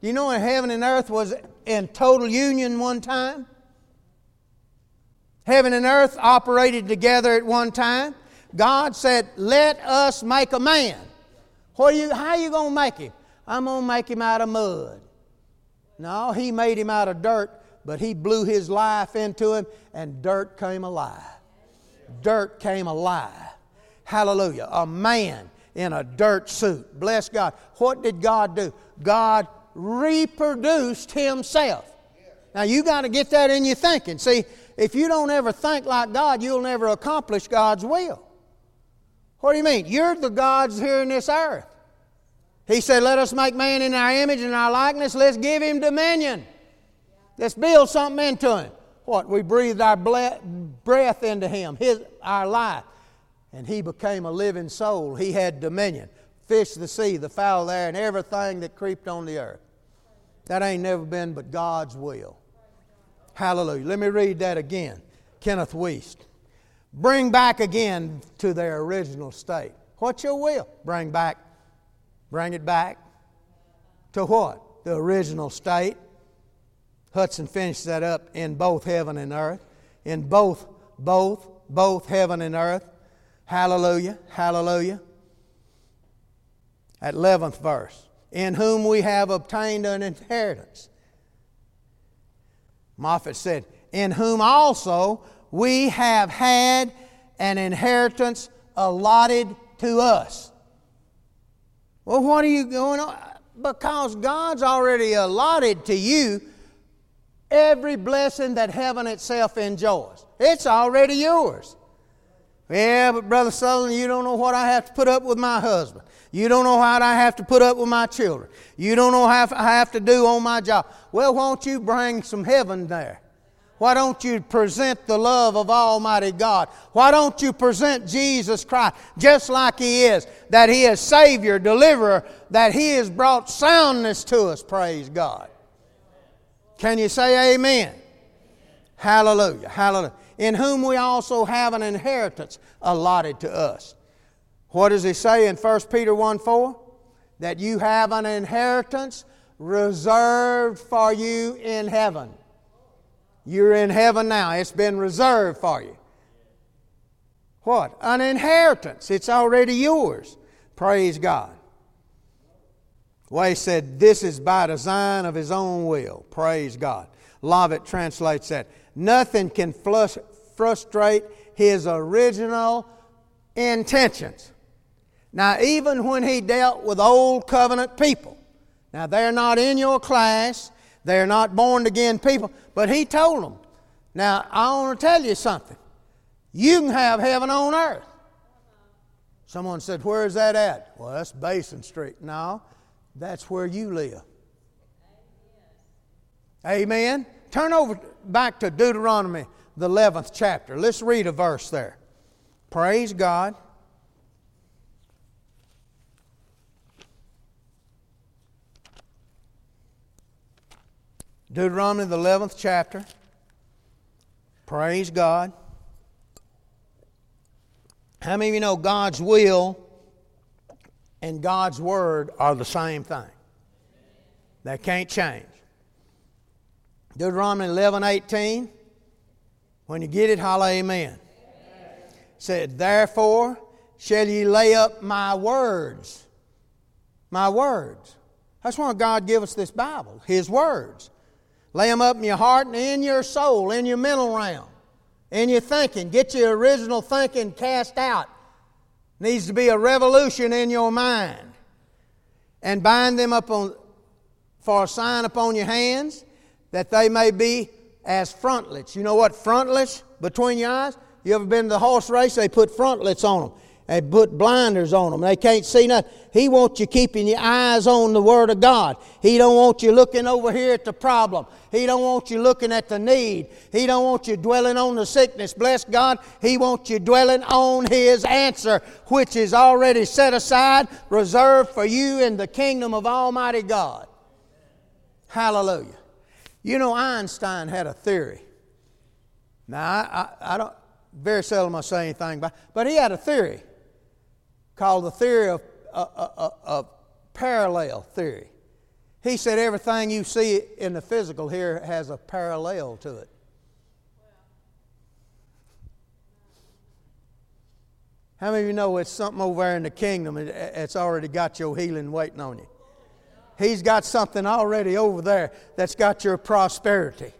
You know when heaven and earth was in total union one time? Heaven and earth operated together at one time. God said, Let us make a man. What are you, how are you going to make him? I'm going to make him out of mud. No, he made him out of dirt, but he blew his life into him, and dirt came alive. Dirt came alive. Hallelujah. A man in a dirt suit. Bless God. What did God do? God reproduced himself. Now you got to get that in your thinking. See, if you don't ever think like God, you'll never accomplish God's will. What do you mean? You're the gods here in this earth. He said, Let us make man in our image and our likeness. Let's give him dominion. Let's build something into him. What? We breathed our breath into him, his, our life. And he became a living soul. He had dominion. Fish the sea, the fowl there, and everything that creeped on the earth. That ain't never been but God's will. Hallelujah. Let me read that again. Kenneth Wuest. Bring back again to their original state. What's your will? Bring back. Bring it back. To what? The original state. Hudson finishes that up in both heaven and earth. In both, both, both heaven and earth. Hallelujah. Hallelujah. At 11th verse. In whom we have obtained an inheritance. Moffatt said, In whom also we have had an inheritance allotted to us. Well, what are you going on? Because God's already allotted to you every blessing that heaven itself enjoys. It's already yours. Yeah, but Brother Sutherlin, you don't know what I have to put up with my husband. You don't know how I have to put up with my children. You don't know how I have to do on my job. Well, won't you bring some heaven there? Why don't you present the love of Almighty God? Why don't you present Jesus Christ just like He is? That He is Savior, Deliverer, that He has brought soundness to us, praise God. Can you say amen? Hallelujah, hallelujah. In whom we also have an inheritance allotted to us. What does He say in 1 Peter 1 4? That you have an inheritance reserved for you in heaven. You're in heaven now. It's been reserved for you. What? An inheritance. It's already yours. Praise God. Way said, This is by design of His own will. Praise God. Lovett translates that. Nothing can frustrate His original intentions. Now, even when He dealt with old covenant people, now they're not in your class, they're not born again people. But he told them, now I want to tell you something. You can have heaven on earth. Someone said, Where is that at? Well, that's Basin Street. No, that's where you live. Amen. Turn over back to Deuteronomy, the 11th chapter. Let's read a verse there. Praise God. Deuteronomy, the 11th chapter. Praise God. How many of you know God's will and God's word are the same thing? That can't change. Deuteronomy 11 18. When you get it, holla amen. amen. Said, Therefore shall ye lay up my words. My words. That's why God gave us this Bible, His words. Lay them up in your heart and in your soul, in your mental realm, in your thinking. Get your original thinking cast out. Needs to be a revolution in your mind. And bind them up on, for a sign upon your hands, that they may be as frontlets. You know what frontlets between your eyes? You ever been to the horse race? They put frontlets on them. They put blinders on them. They can't see nothing. He wants you keeping your eyes on the Word of God. He don't want you looking over here at the problem. He don't want you looking at the need. He don't want you dwelling on the sickness. Bless God. He wants you dwelling on His answer, which is already set aside, reserved for you in the kingdom of Almighty God. Hallelujah. You know, Einstein had a theory. Now, I, I, I don't, very seldom I say anything about, but he had a theory called the theory of, uh, uh, uh, of parallel theory. He said everything you see in the physical here has a parallel to it. How many of you know it's something over there in the kingdom that's already got your healing waiting on you? He's got something already over there that's got your prosperity.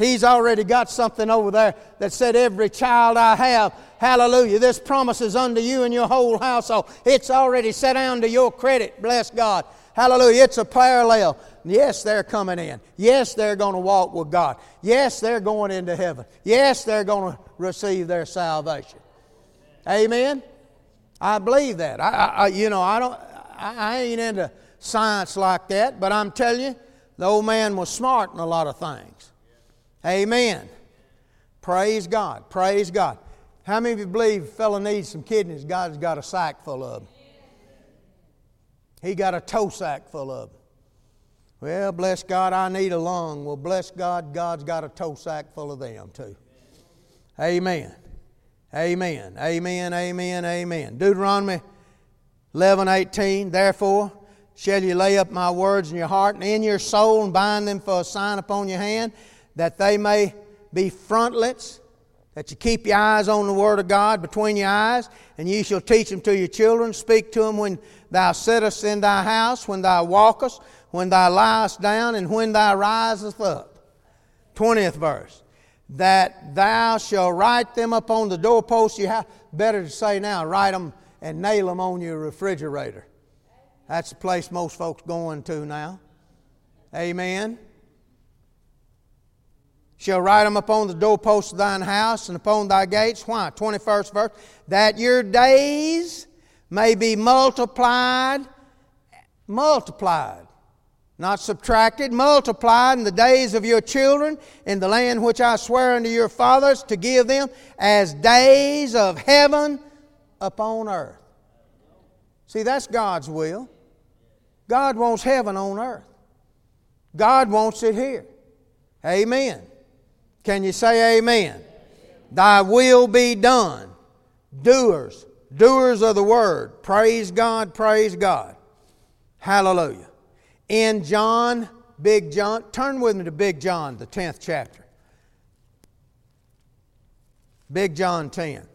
He's already got something over there that said, Every child I have, hallelujah, this promise is unto you and your whole household. It's already set down to your credit, bless God. Hallelujah. It's a parallel. Yes, they're coming in. Yes, they're going to walk with God. Yes, they're going into heaven. Yes, they're going to receive their salvation. Amen. I believe that. I, I you know, I don't. I, I ain't into science like that, but I'm telling you, the old man was smart in a lot of things. Amen. Praise God. Praise God. How many of you believe a fellow needs some kidneys? God's got a sack full of them. He got a toe sack full of them. Well, bless God, I need a lung. Well, bless God, God's got a toe sack full of them too. Amen. Amen. Amen. Amen. Amen. Deuteronomy 11 18. Therefore, shall you lay up my words in your heart and in your soul and bind them for a sign upon your hand, that they may be frontlets, that you keep your eyes on the word of God between your eyes, and ye shall teach them to your children. Speak to them when thou sittest in thy house, when thou walkest, when thou liest down, and when thou risest up. 20th verse that thou shalt write them upon the doorposts. You have better to say now, write them and nail them on your refrigerator. That's the place most folks going to now. Amen. Shall write them upon the doorposts of thine house and upon thy gates. Why? 21st verse. That your days may be multiplied, multiplied not subtracted, multiplied in the days of your children in the land which I swear unto your fathers to give them as days of heaven upon earth. See, that's God's will. God wants heaven on earth. God wants it here. Amen. Can you say amen? Thy will be done. Doers, doers of the word. Praise God, praise God. Hallelujah in John, Big John. Turn with me to Big John, the 10th chapter. Big John 10.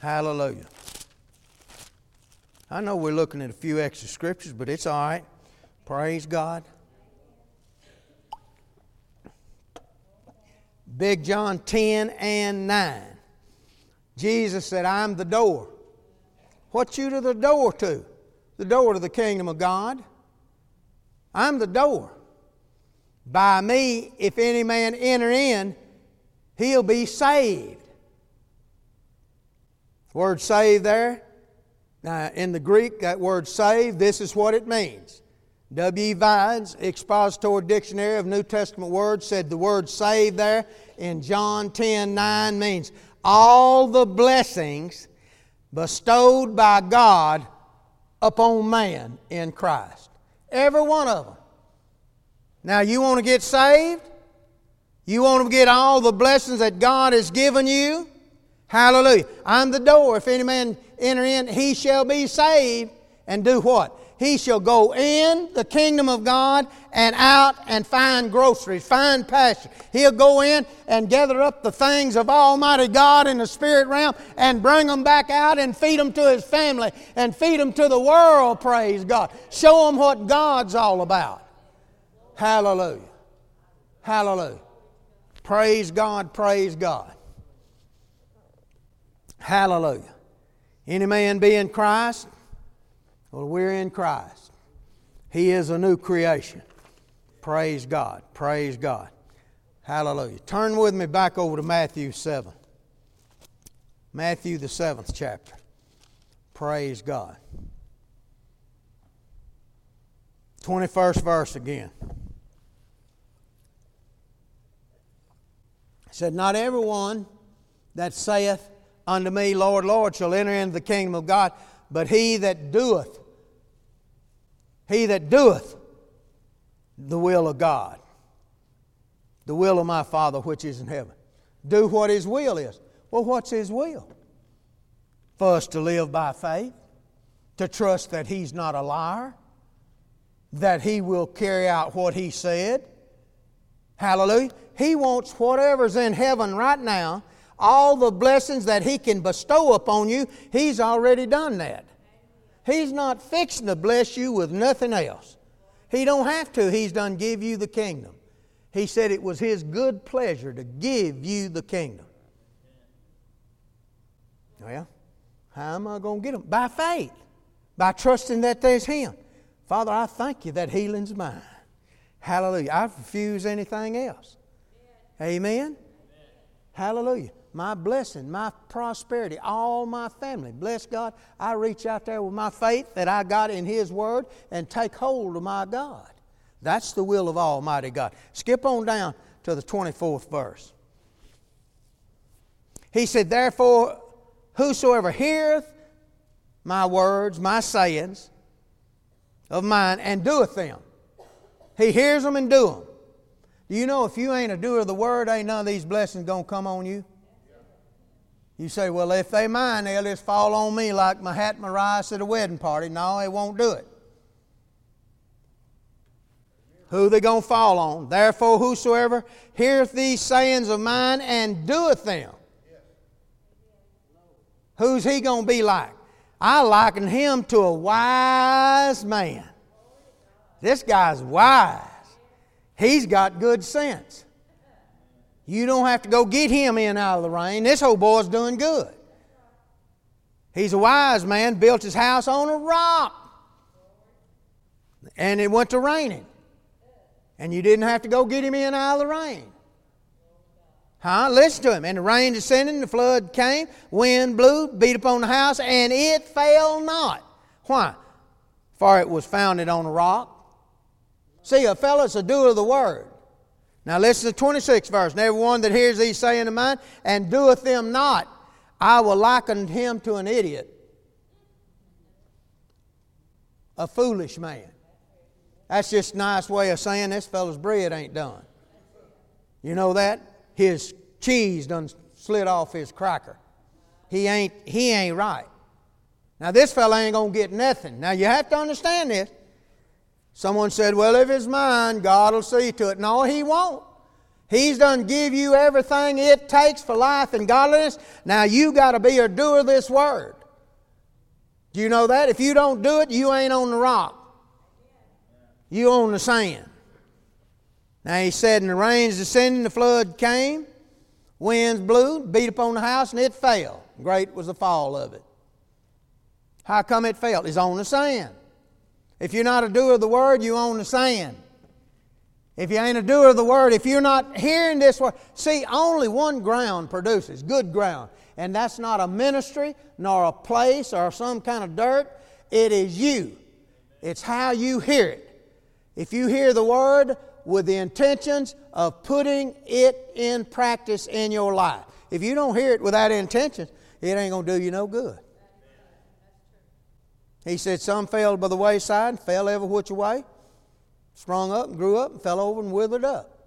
Hallelujah. I know we're looking at a few extra scriptures, but it's all right. Praise God. Big John 10 and 9. Jesus said, I'm the door. What you to the door to? The door to the kingdom of God. I'm the door. By me, if any man enter in, he'll be saved. Word saved there. Now, in the Greek, that word saved, this is what it means. W. Vines, Expository Dictionary of New Testament Words, said the word saved there in John 10 9 means all the blessings bestowed by God upon man in Christ. Every one of them. Now, you want to get saved? You want to get all the blessings that God has given you? Hallelujah. I'm the door. If any man enter in, he shall be saved and do what? he shall go in the kingdom of God and out and find groceries, find pasture. He'll go in and gather up the things of Almighty God in the spirit realm and bring them back out and feed them to his family and feed them to the world, praise God. Show them what God's all about. Hallelujah. Hallelujah. Praise God, praise God. Hallelujah. Any man be in Christ? Well, we're in Christ. He is a new creation. Praise God. Praise God. Hallelujah. Turn with me back over to Matthew 7. Matthew, the seventh chapter. Praise God. 21st verse again. It said, Not everyone that saith unto me, Lord, Lord, shall enter into the kingdom of God, but he that doeth he that doeth the will of God, the will of my Father which is in heaven. Do what His will is. Well, what's His will? for us to live by faith, to trust that He's not a liar, that He will carry out what He said. Hallelujah. He wants whatever's in heaven right now, all the blessings that He can bestow upon you, He's already done that. He's not fixing to bless you with nothing else. He don't have to. He's done give you the kingdom. He said it was His good pleasure to give you the kingdom. Well, how am I going to get them? By faith, by trusting that there's Him. Father, I thank you that healing's mine. Hallelujah. I refuse anything else. Amen. Amen. Hallelujah. My blessing, my prosperity, all my family. Bless God. I reach out there with my faith that I got in His Word and take hold of my God. That's the will of Almighty God. Skip on down to the 24th verse. He said, Therefore, whosoever heareth my words, my sayings of mine, and doeth them, he hears them and do them. Do you know if you ain't a doer of the word, ain't none of these blessings going to come on you? You say, well, if they mine, they'll just fall on me like my hat and my rice at a wedding party. No, they won't do it. Who they going to fall on? Therefore, whosoever heareth these sayings of mine and doeth them, who's he going to be like? I liken him to a wise man. This guy's wise. He's got good sense. You don't have to go get him in out of the rain. This old boy's doing good. He's a wise man, built his house on a rock. And it went to raining. And you didn't have to go get him in out of the rain. Huh? Listen to him. And the rain descended, the flood came, wind blew, beat upon the house, and it fell not. Why? For it was founded on a rock. See, a fellow's a doer of the word. Now listen to 26 verse. And everyone that hears these saying of mine and doeth them not, I will liken him to an idiot, a foolish man. That's just a nice way of saying this fellow's bread ain't done. You know that? His cheese done slid off his cracker. He ain't, he ain't right. Now this fellow ain't gonna get nothing. Now you have to understand this. Someone said, Well, if it's mine, God will see to it. No, He won't. He's done give you everything it takes for life and godliness. Now you got to be a doer of this word. Do you know that? If you don't do it, you ain't on the rock. You on the sand. Now he said, and the rains descended, the flood came, winds blew, beat upon the house, and it fell. Great was the fall of it. How come it fell? It's on the sand. If you're not a doer of the word, you own the sand. If you ain't a doer of the word, if you're not hearing this word, see, only one ground produces good ground. And that's not a ministry, nor a place, or some kind of dirt. It is you. It's how you hear it. If you hear the word with the intentions of putting it in practice in your life, if you don't hear it with that intention, it ain't going to do you no good. He said, Some fell by the wayside, fell every which way, sprung up and grew up and fell over and withered up.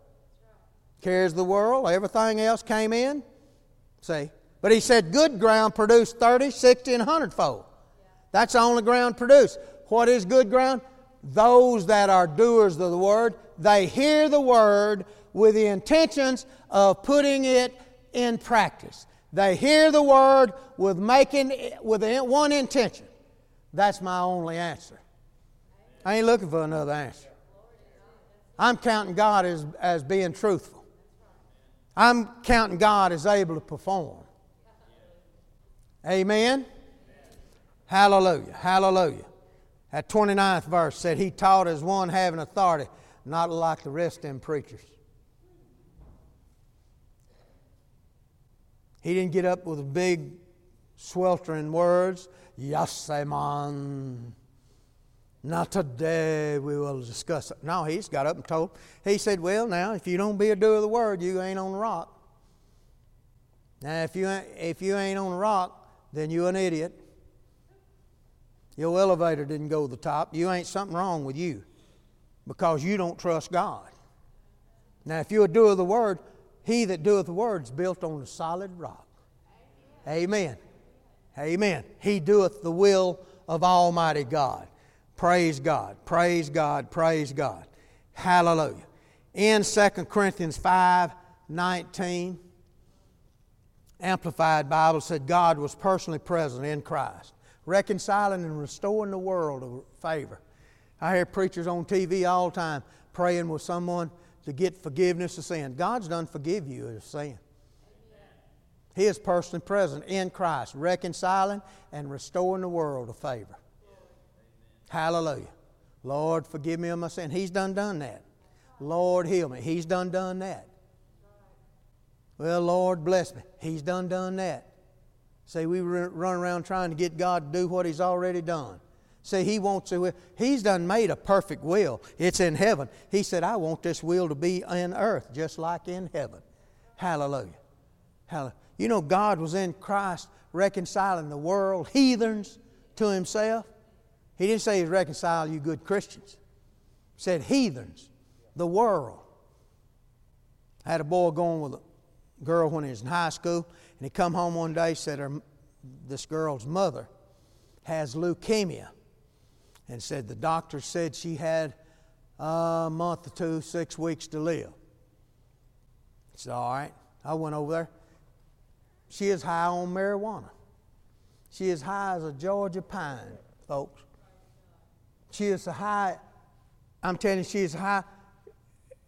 Cares the world, everything else came in. See? But he said, Good ground produced 30, 60, and 100 fold. That's the only ground produced. What is good ground? Those that are doers of the word, they hear the word with the intentions of putting it in practice. They hear the word with making with one intention that's my only answer. I ain't looking for another answer. I'm counting God as, as being truthful. I'm counting God as able to perform. Amen? Hallelujah. Hallelujah. That 29th verse said, He taught as one having authority, not like the rest of them preachers. He didn't get up with big, sweltering words. Yes, man. Not today we will discuss it. No, he's got up and told. He said, Well, now, if you don't be a doer of the word, you ain't on the rock. Now, if you, if you ain't on the rock, then you're an idiot. Your elevator didn't go to the top. You ain't something wrong with you because you don't trust God. Now, if you're a doer of the word, he that doeth the word is built on a solid rock. Amen. Amen. He doeth the will of Almighty God. Praise God. Praise God. Praise God. Hallelujah. In 2 Corinthians 5 19, Amplified Bible said God was personally present in Christ, reconciling and restoring the world to favor. I hear preachers on TV all the time praying with someone to get forgiveness of sin. God's done forgive you of sin. He is personally present in Christ, reconciling and restoring the world to favor. Hallelujah. Lord, forgive me of my sin. He's done done that. Lord, heal me. He's done done that. Well, Lord, bless me. He's done done that. See, we run around trying to get God to do what He's already done. See, He wants to. He's done made a perfect will. It's in heaven. He said, "I want this will to be in earth, just like in heaven." Hallelujah. Hallelujah. You know, God was in Christ reconciling the world, heathens, to Himself. He didn't say He's reconciling you good Christians. He said heathens, the world. I had a boy going with a girl when he was in high school, and he come home one day said her, this girl's mother has leukemia, and said the doctor said she had a month or two, six weeks to live. I said, all right. I went over there. She is high on marijuana. She is high as a Georgia pine, folks. She is high, I'm telling you, she is high,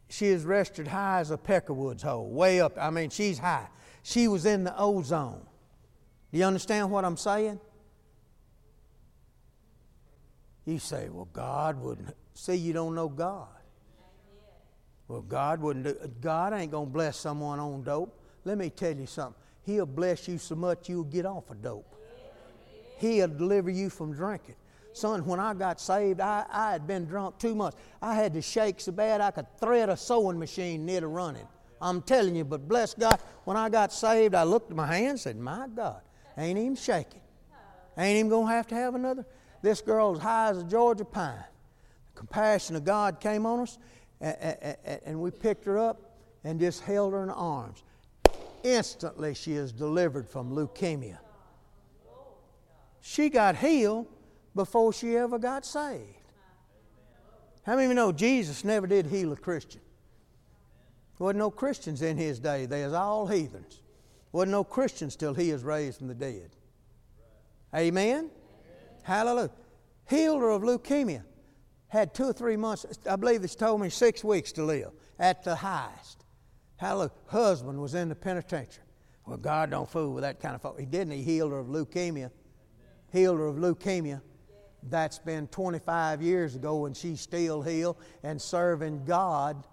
she is rested high as a peckerwood's hole, way up. I mean, she's high. She was in the ozone. Do you understand what I'm saying? You say, well, God wouldn't. See, you don't know God. Well, God wouldn't do God ain't going to bless someone on dope. Let me tell you something. He'll bless you so much you'll get off of dope. He'll deliver you from drinking. Son, when I got saved, I, I had been drunk two months. I had to shake so bad I could thread a sewing machine near to running. I'm telling you, but bless God, when I got saved, I looked at my hands and said, My God, ain't even shaking. Ain't even going to have to have another. This girl was high as a Georgia pine. The compassion of God came on us, and, and, and we picked her up and just held her in arms. Instantly, she is delivered from leukemia. She got healed before she ever got saved. How many of you know Jesus never did heal a Christian? There wasn't no Christians in his day. They was all heathens. There wasn't no Christians till he was raised from the dead. Amen? Amen. Hallelujah. Healed her of leukemia. Had two or three months, I believe it's told me six weeks to live at the highest. Hallelujah. Husband was in the penitentiary. Well, God don't fool with that kind of folk. He didn't. He healed her of leukemia. Healed her of leukemia. That's been 25 years ago, and she's still healed and serving God.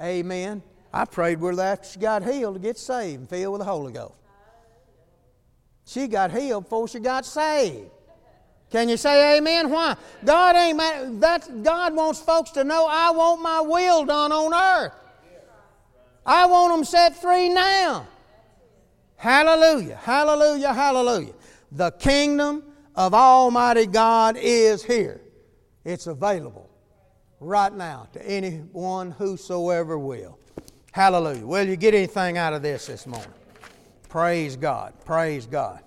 Amen. I prayed with her after she got healed to get saved and filled with the Holy Ghost. She got healed before she got saved. Can you say amen? Why? God ain't that God wants folks to know I want my will done on earth. I want them set free now. Hallelujah, hallelujah, hallelujah. The kingdom of Almighty God is here. It's available right now to anyone whosoever will. Hallelujah. Will you get anything out of this this morning? Praise God. Praise God.